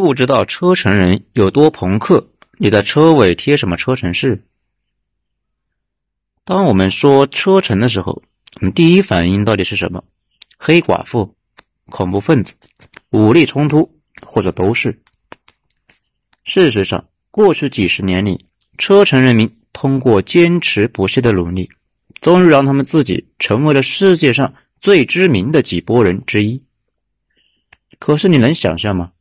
不知道车城人有多朋克，你在车尾贴什么车城市？当我们说车城的时候，我们第一反应到底是什么？黑寡妇、恐怖分子、武力冲突，或者都是？事实上，过去几十年里，车臣人民通过坚持不懈的努力，终于让他们自己成为了世界上最知名的几波人之一。可是，你能想象吗？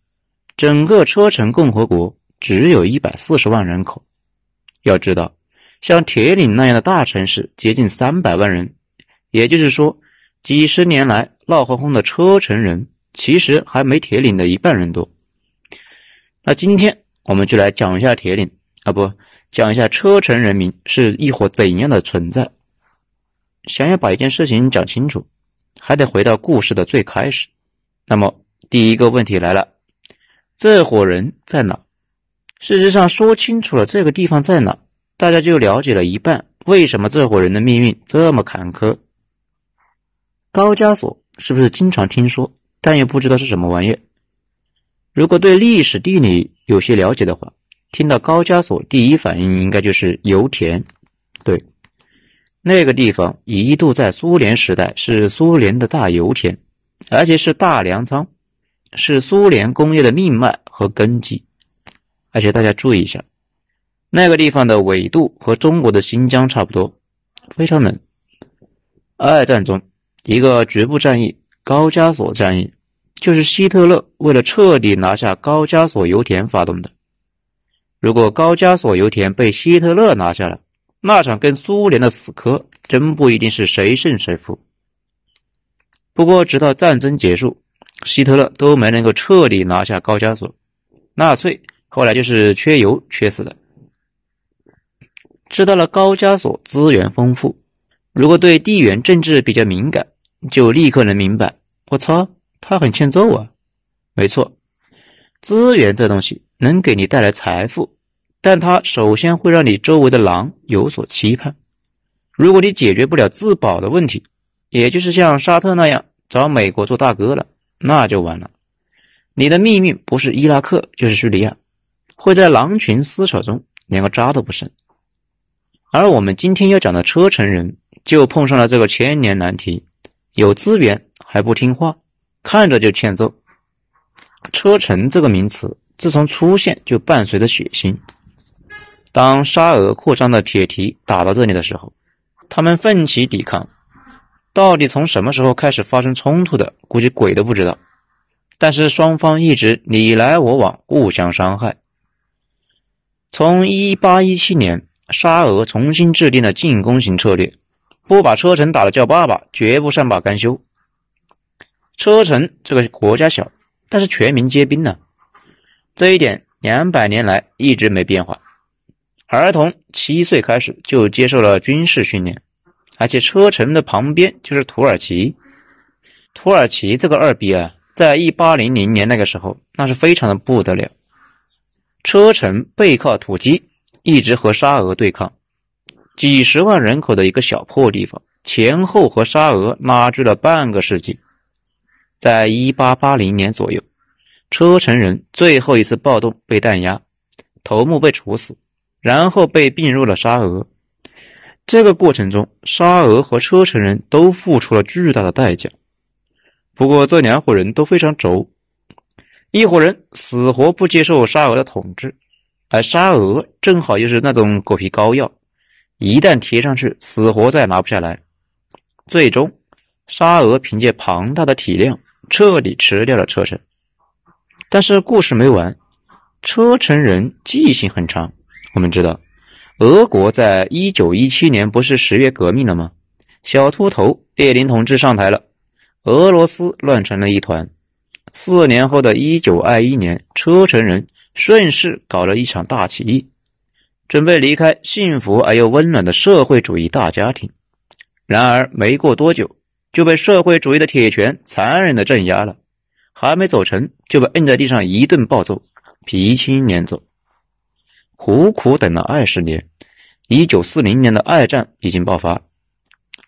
整个车臣共和国只有一百四十万人口，要知道，像铁岭那样的大城市接近三百万人，也就是说，几十年来闹哄哄的车臣人其实还没铁岭的一半人多。那今天。我们就来讲一下铁岭啊，不讲一下车臣人民是一伙怎样的存在。想要把一件事情讲清楚，还得回到故事的最开始。那么第一个问题来了：这伙人在哪？事实上，说清楚了这个地方在哪，大家就了解了一半。为什么这伙人的命运这么坎坷？高加索是不是经常听说，但又不知道是什么玩意儿？如果对历史地理有些了解的话，听到高加索第一反应应该就是油田。对，那个地方一度在苏联时代是苏联的大油田，而且是大粮仓，是苏联工业的命脉和根基。而且大家注意一下，那个地方的纬度和中国的新疆差不多，非常冷。二战中一个局部战役——高加索战役。就是希特勒为了彻底拿下高加索油田发动的。如果高加索油田被希特勒拿下了，那场跟苏联的死磕真不一定是谁胜谁负。不过，直到战争结束，希特勒都没能够彻底拿下高加索，纳粹后来就是缺油缺死的。知道了高加索资源丰富，如果对地缘政治比较敏感，就立刻能明白。我操！他很欠揍啊，没错，资源这东西能给你带来财富，但它首先会让你周围的狼有所期盼。如果你解决不了自保的问题，也就是像沙特那样找美国做大哥了，那就完了。你的命运不是伊拉克就是叙利亚，会在狼群撕扯中连个渣都不剩。而我们今天要讲的车臣人就碰上了这个千年难题：有资源还不听话。看着就欠揍。车臣这个名词自从出现就伴随着血腥。当沙俄扩张的铁蹄打到这里的时候，他们奋起抵抗。到底从什么时候开始发生冲突的，估计鬼都不知道。但是双方一直你来我往，互相伤害。从一八一七年，沙俄重新制定了进攻型策略，不把车臣打得叫爸爸，绝不善罢甘休。车臣这个国家小，但是全民皆兵呢，这一点两百年来一直没变化。儿童七岁开始就接受了军事训练，而且车臣的旁边就是土耳其。土耳其这个二逼啊，在一八零零年那个时候，那是非常的不得了。车臣背靠土基，一直和沙俄对抗。几十万人口的一个小破地方，前后和沙俄拉锯了半个世纪。在一八八零年左右，车臣人最后一次暴动被弹压，头目被处死，然后被并入了沙俄。这个过程中，沙俄和车臣人都付出了巨大的代价。不过，这两伙人都非常轴，一伙人死活不接受沙俄的统治，而沙俄正好又是那种狗皮膏药，一旦贴上去，死活再拿不下来。最终，沙俄凭借庞大的体量。彻底吃掉了车臣，但是故事没完。车臣人记性很长。我们知道，俄国在一九一七年不是十月革命了吗？小秃头列宁同志上台了，俄罗斯乱成了一团。四年后的一九二一年，车臣人顺势搞了一场大起义，准备离开幸福而又温暖的社会主义大家庭。然而没过多久。就被社会主义的铁拳残忍的镇压了，还没走成就被摁在地上一顿暴揍，皮青脸肿。苦苦等了二十年，一九四零年的二战已经爆发，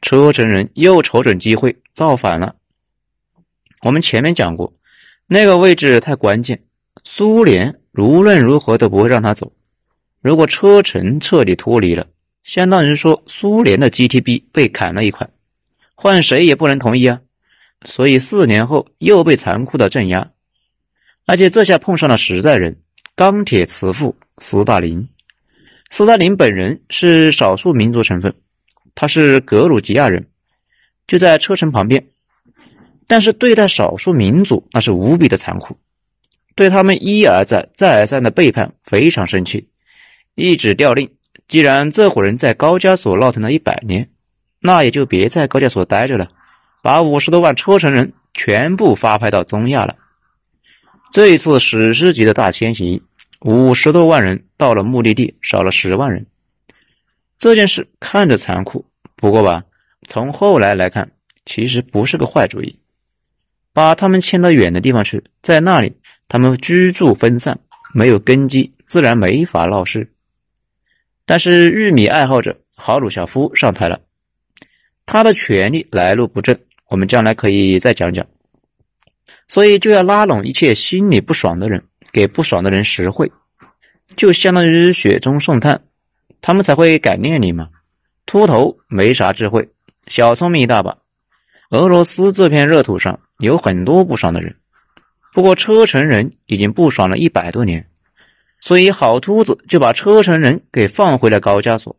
车臣人又瞅准机会造反了。我们前面讲过，那个位置太关键，苏联无论如何都不会让他走。如果车臣彻底脱离了，相当于说苏联的 GTB 被砍了一块，换谁也不能同意啊。所以四年后又被残酷的镇压，而且这下碰上了实在人——钢铁慈父斯大林。斯大林本人是少数民族成分，他是格鲁吉亚人，就在车臣旁边。但是对待少数民族那是无比的残酷，对他们一而再、再而三的背叛非常生气，一纸调令：既然这伙人在高加索闹腾了一百年，那也就别在高加索待着了，把五十多万车臣人全部发派到中亚了。这一次史诗级的大迁徙，五十多万人到了目的地，少了十万人。这件事看着残酷，不过吧，从后来来看，其实不是个坏主意。把他们迁到远的地方去，在那里他们居住分散，没有根基，自然没法闹事。但是玉米爱好者豪鲁晓夫上台了，他的权力来路不正，我们将来可以再讲讲。所以就要拉拢一切心里不爽的人，给不爽的人实惠，就相当于雪中送炭，他们才会感念你嘛。秃头没啥智慧，小聪明一大把。俄罗斯这片热土上。有很多不爽的人，不过车臣人已经不爽了一百多年，所以好秃子就把车臣人给放回了高加索。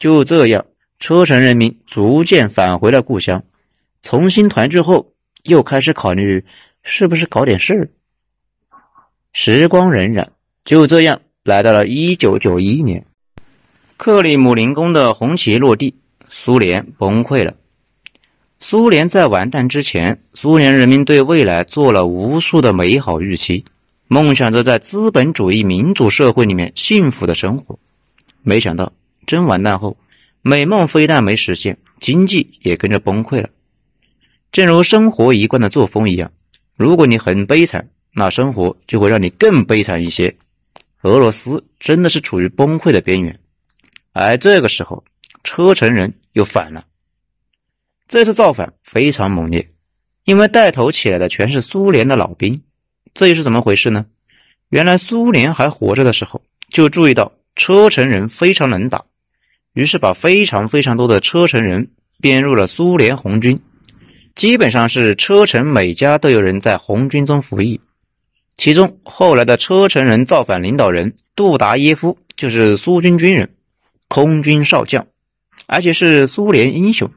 就这样，车臣人民逐渐返回了故乡，重新团聚后，又开始考虑是不是搞点事儿。时光荏苒，就这样来到了一九九一年，克里姆林宫的红旗落地，苏联崩溃了。苏联在完蛋之前，苏联人民对未来做了无数的美好预期，梦想着在资本主义民主社会里面幸福的生活。没想到真完蛋后，美梦非但没实现，经济也跟着崩溃了。正如生活一贯的作风一样，如果你很悲惨，那生活就会让你更悲惨一些。俄罗斯真的是处于崩溃的边缘，而这个时候，车臣人又反了。这次造反非常猛烈，因为带头起来的全是苏联的老兵。这又是怎么回事呢？原来苏联还活着的时候，就注意到车臣人非常能打，于是把非常非常多的车臣人编入了苏联红军，基本上是车臣每家都有人在红军中服役。其中后来的车臣人造反领导人杜达耶夫就是苏军军人，空军少将，而且是苏联英雄。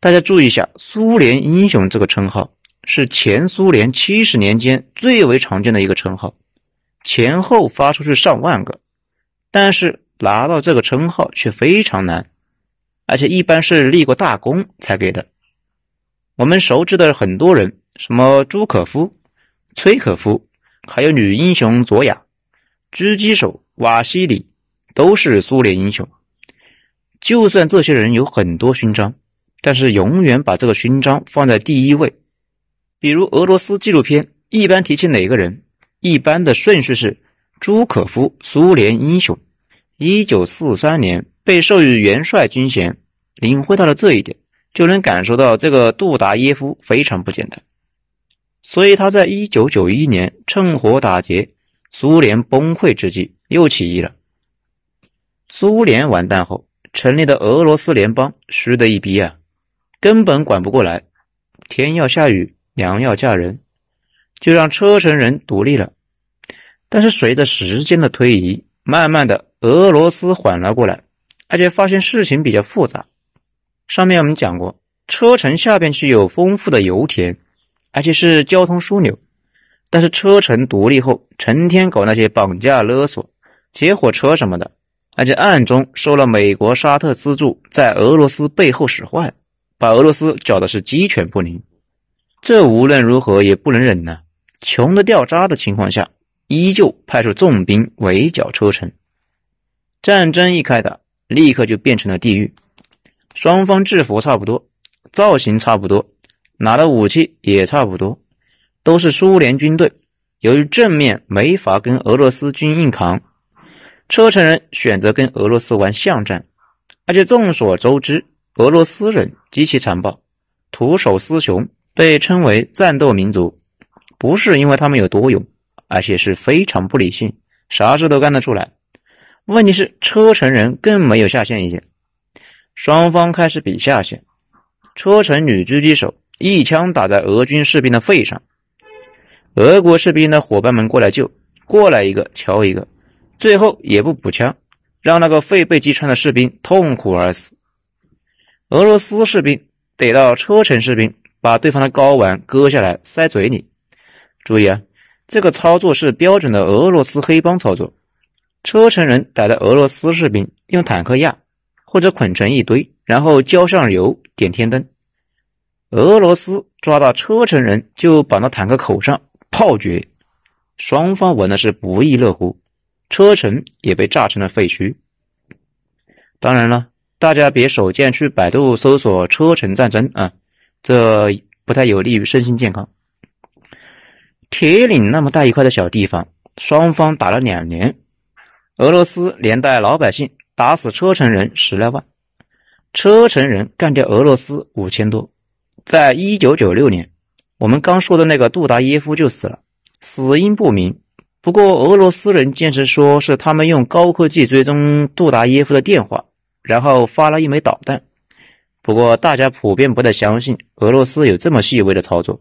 大家注意一下，“苏联英雄”这个称号是前苏联七十年间最为常见的一个称号，前后发出去上万个，但是拿到这个称号却非常难，而且一般是立过大功才给的。我们熟知的很多人，什么朱可夫、崔可夫，还有女英雄佐雅、狙击手瓦西里，都是苏联英雄。就算这些人有很多勋章。但是永远把这个勋章放在第一位，比如俄罗斯纪录片一般提起哪个人，一般的顺序是朱可夫，苏联英雄，一九四三年被授予元帅军衔。领会到了这一点，就能感受到这个杜达耶夫非常不简单。所以他在一九九一年趁火打劫，苏联崩溃之际又起义了。苏联完蛋后成立的俄罗斯联邦虚的一逼啊！根本管不过来，天要下雨，娘要嫁人，就让车臣人独立了。但是随着时间的推移，慢慢的俄罗斯缓了过来，而且发现事情比较复杂。上面我们讲过，车臣下边去有丰富的油田，而且是交通枢纽。但是车臣独立后，成天搞那些绑架勒索、劫火车什么的，而且暗中收了美国、沙特资助，在俄罗斯背后使坏。把俄罗斯搅的是鸡犬不宁，这无论如何也不能忍呐！穷的掉渣的情况下，依旧派出重兵围剿车臣。战争一开打，立刻就变成了地狱。双方制服差不多，造型差不多，拿的武器也差不多，都是苏联军队。由于正面没法跟俄罗斯军硬扛，车臣人选择跟俄罗斯玩巷战，而且众所周知。俄罗斯人极其残暴，徒手撕熊，被称为战斗民族，不是因为他们有多勇，而且是非常不理性，啥事都干得出来。问题是车臣人更没有下限意见，双方开始比下限。车臣女狙击手一枪打在俄军士兵的肺上，俄国士兵的伙伴们过来救，过来一个敲一个，最后也不补枪，让那个肺被击穿的士兵痛苦而死。俄罗斯士兵逮到车臣士兵，把对方的睾丸割下来塞嘴里。注意啊，这个操作是标准的俄罗斯黑帮操作。车臣人逮到俄罗斯士兵，用坦克压或者捆成一堆。然后浇上油，点天灯。俄罗斯抓到车臣人，就绑到坦克口上炮决。双方闻的是不亦乐乎，车臣也被炸成了废墟。当然了，大家别手贱去百度搜索“车臣战争”啊，这不太有利于身心健康。铁岭那么大一块的小地方，双方打了两年，俄罗斯连带老百姓打死车臣人十来万。车臣人干掉俄罗斯五千多，在一九九六年，我们刚说的那个杜达耶夫就死了，死因不明。不过俄罗斯人坚持说是他们用高科技追踪杜达耶夫的电话，然后发了一枚导弹。不过大家普遍不太相信俄罗斯有这么细微的操作。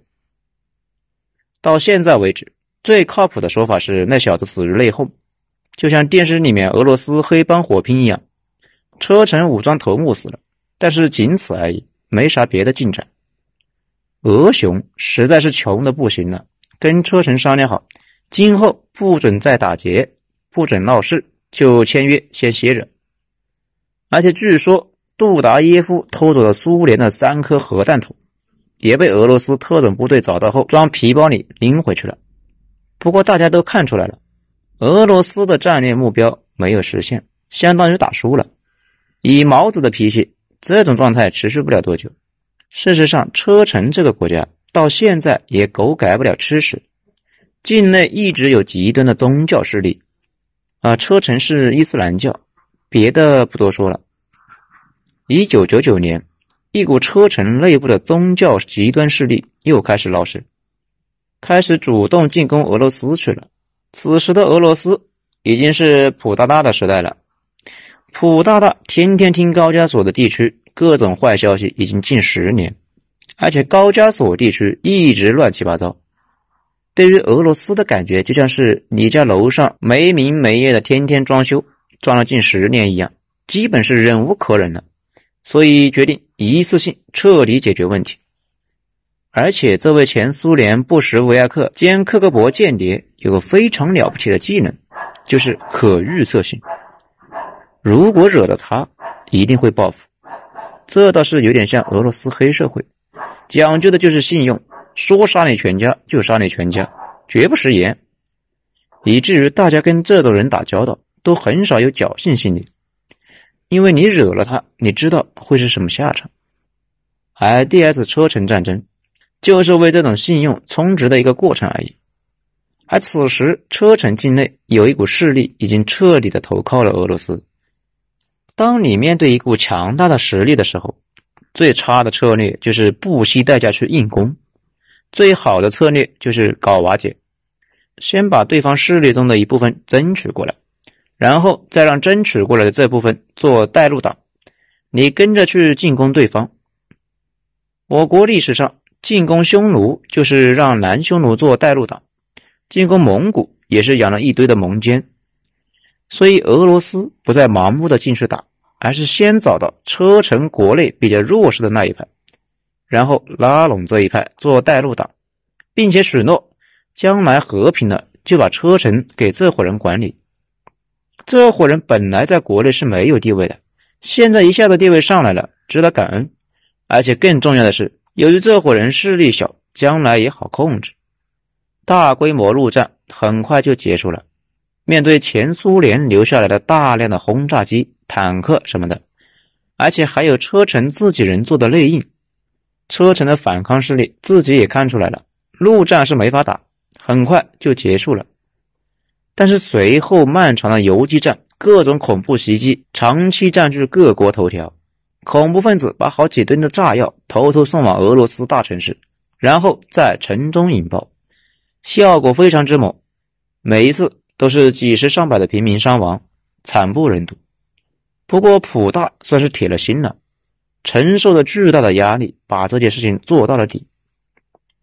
到现在为止，最靠谱的说法是那小子死于内讧，就像电视里面俄罗斯黑帮火拼一样，车臣武装头目死了。但是仅此而已，没啥别的进展。俄雄实在是穷的不行了，跟车臣商量好，今后不准再打劫，不准闹事，就签约先歇着。而且据说杜达耶夫偷走了苏联的三颗核弹头，也被俄罗斯特种部队找到后装皮包里拎回去了。不过大家都看出来了，俄罗斯的战略目标没有实现，相当于打输了。以毛子的脾气。这种状态持续不了多久。事实上，车臣这个国家到现在也狗改不了吃屎，境内一直有极端的宗教势力。啊，车臣是伊斯兰教，别的不多说了。一九九九年，一股车臣内部的宗教极端势力又开始闹事，开始主动进攻俄罗斯去了。此时的俄罗斯已经是普大大的时代了。普大大天天听高加索的地区各种坏消息，已经近十年，而且高加索地区一直乱七八糟。对于俄罗斯的感觉，就像是你家楼上没名没业的天天装修，装了近十年一样，基本是忍无可忍了。所以决定一次性彻底解决问题。而且这位前苏联布什维亚克兼克格勃间谍有个非常了不起的技能，就是可预测性。如果惹了他，一定会报复。这倒是有点像俄罗斯黑社会，讲究的就是信用，说杀你全家就杀你全家，绝不食言。以至于大家跟这种人打交道都很少有侥幸心理，因为你惹了他，你知道会是什么下场。而 D.S 车臣战争就是为这种信用充值的一个过程而已。而此时，车臣境内有一股势力已经彻底的投靠了俄罗斯。当你面对一股强大的实力的时候，最差的策略就是不惜代价去硬攻，最好的策略就是搞瓦解，先把对方势力中的一部分争取过来，然后再让争取过来的这部分做带路党，你跟着去进攻对方。我国历史上进攻匈奴就是让南匈奴做带路党，进攻蒙古也是养了一堆的蒙奸。所以，俄罗斯不再盲目的进去打，而是先找到车臣国内比较弱势的那一派，然后拉拢这一派做带路党，并且许诺将来和平了就把车臣给这伙人管理。这伙人本来在国内是没有地位的，现在一下子地位上来了，值得感恩。而且更重要的是，由于这伙人势力小，将来也好控制。大规模陆战很快就结束了。面对前苏联留下来的大量的轰炸机、坦克什么的，而且还有车臣自己人做的内应，车臣的反抗势力自己也看出来了，陆战是没法打，很快就结束了。但是随后漫长的游击战、各种恐怖袭击，长期占据各国头条。恐怖分子把好几吨的炸药偷偷送往俄罗斯大城市，然后在城中引爆，效果非常之猛。每一次都是几十上百的平民伤亡，惨不忍睹。不过普大算是铁了心了，承受着巨大的压力，把这件事情做到了底。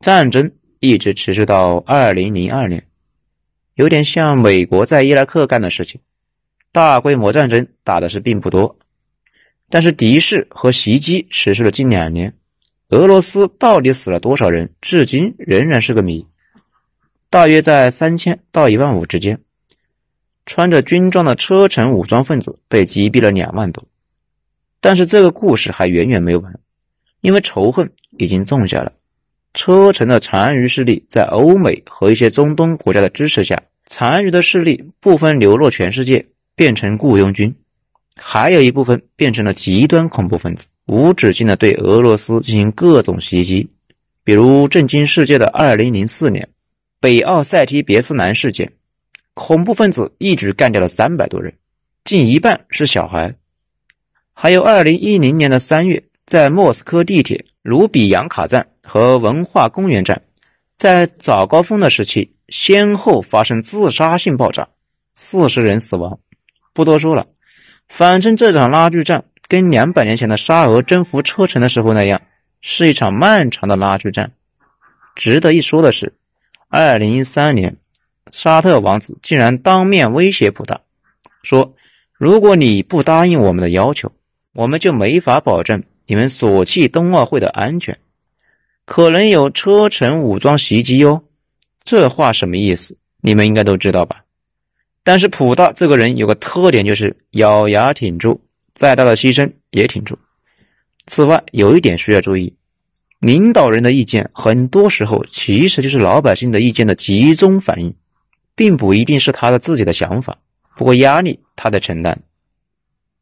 战争一直持续到二零零二年，有点像美国在伊拉克干的事情。大规模战争打的是并不多，但是敌视和袭击持续了近两年。俄罗斯到底死了多少人，至今仍然是个谜，大约在三千到一万五之间。穿着军装的车臣武装分子被击毙了两万多，但是这个故事还远远没有完，因为仇恨已经种下了。车臣的残余势力在欧美和一些中东国家的支持下，残余的势力部分流落全世界，变成雇佣军，还有一部分变成了极端恐怖分子，无止境的对俄罗斯进行各种袭击，比如震惊世界的2004年北奥塞梯别斯南事件。恐怖分子一举干掉了三百多人，近一半是小孩。还有二零一零年的三月，在莫斯科地铁卢比扬卡站和文化公园站，在早高峰的时期，先后发生自杀性爆炸，四十人死亡。不多说了，反正这场拉锯战跟两百年前的沙俄征服车臣的时候那样，是一场漫长的拉锯战。值得一说的是，二零一三年。沙特王子竟然当面威胁普大，说：“如果你不答应我们的要求，我们就没法保证你们索契冬奥会的安全，可能有车臣武装袭击哟。”这话什么意思？你们应该都知道吧？但是普大这个人有个特点，就是咬牙挺住，再大的牺牲也挺住。此外，有一点需要注意：领导人的意见很多时候其实就是老百姓的意见的集中反应。并不一定是他的自己的想法，不过压力他得承担。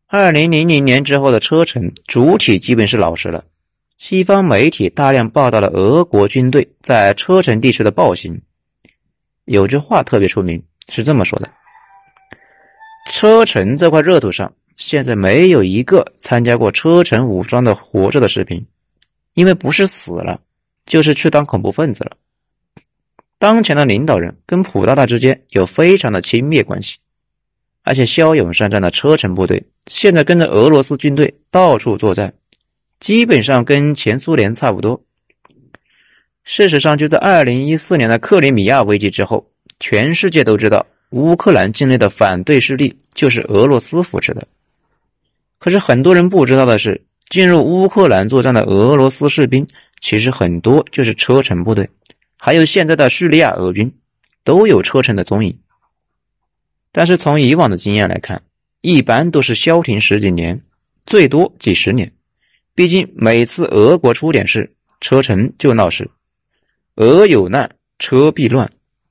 二零零零年之后的车臣主体基本是老实了，西方媒体大量报道了俄国军队在车臣地区的暴行。有句话特别出名，是这么说的：车臣这块热土上，现在没有一个参加过车臣武装的活着的士兵，因为不是死了，就是去当恐怖分子了。当前的领导人跟普大大之间有非常的亲密关系，而且骁勇善战的车臣部队现在跟着俄罗斯军队到处作战，基本上跟前苏联差不多。事实上，就在二零一四年的克里米亚危机之后，全世界都知道乌克兰境内的反对势力就是俄罗斯扶持的。可是很多人不知道的是，进入乌克兰作战的俄罗斯士兵其实很多就是车臣部队。还有现在的叙利亚俄军都有车臣的踪影，但是从以往的经验来看，一般都是消停十几年，最多几十年。毕竟每次俄国出点事，车臣就闹事，俄有难，车必乱，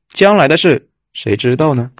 将来的事谁知道呢？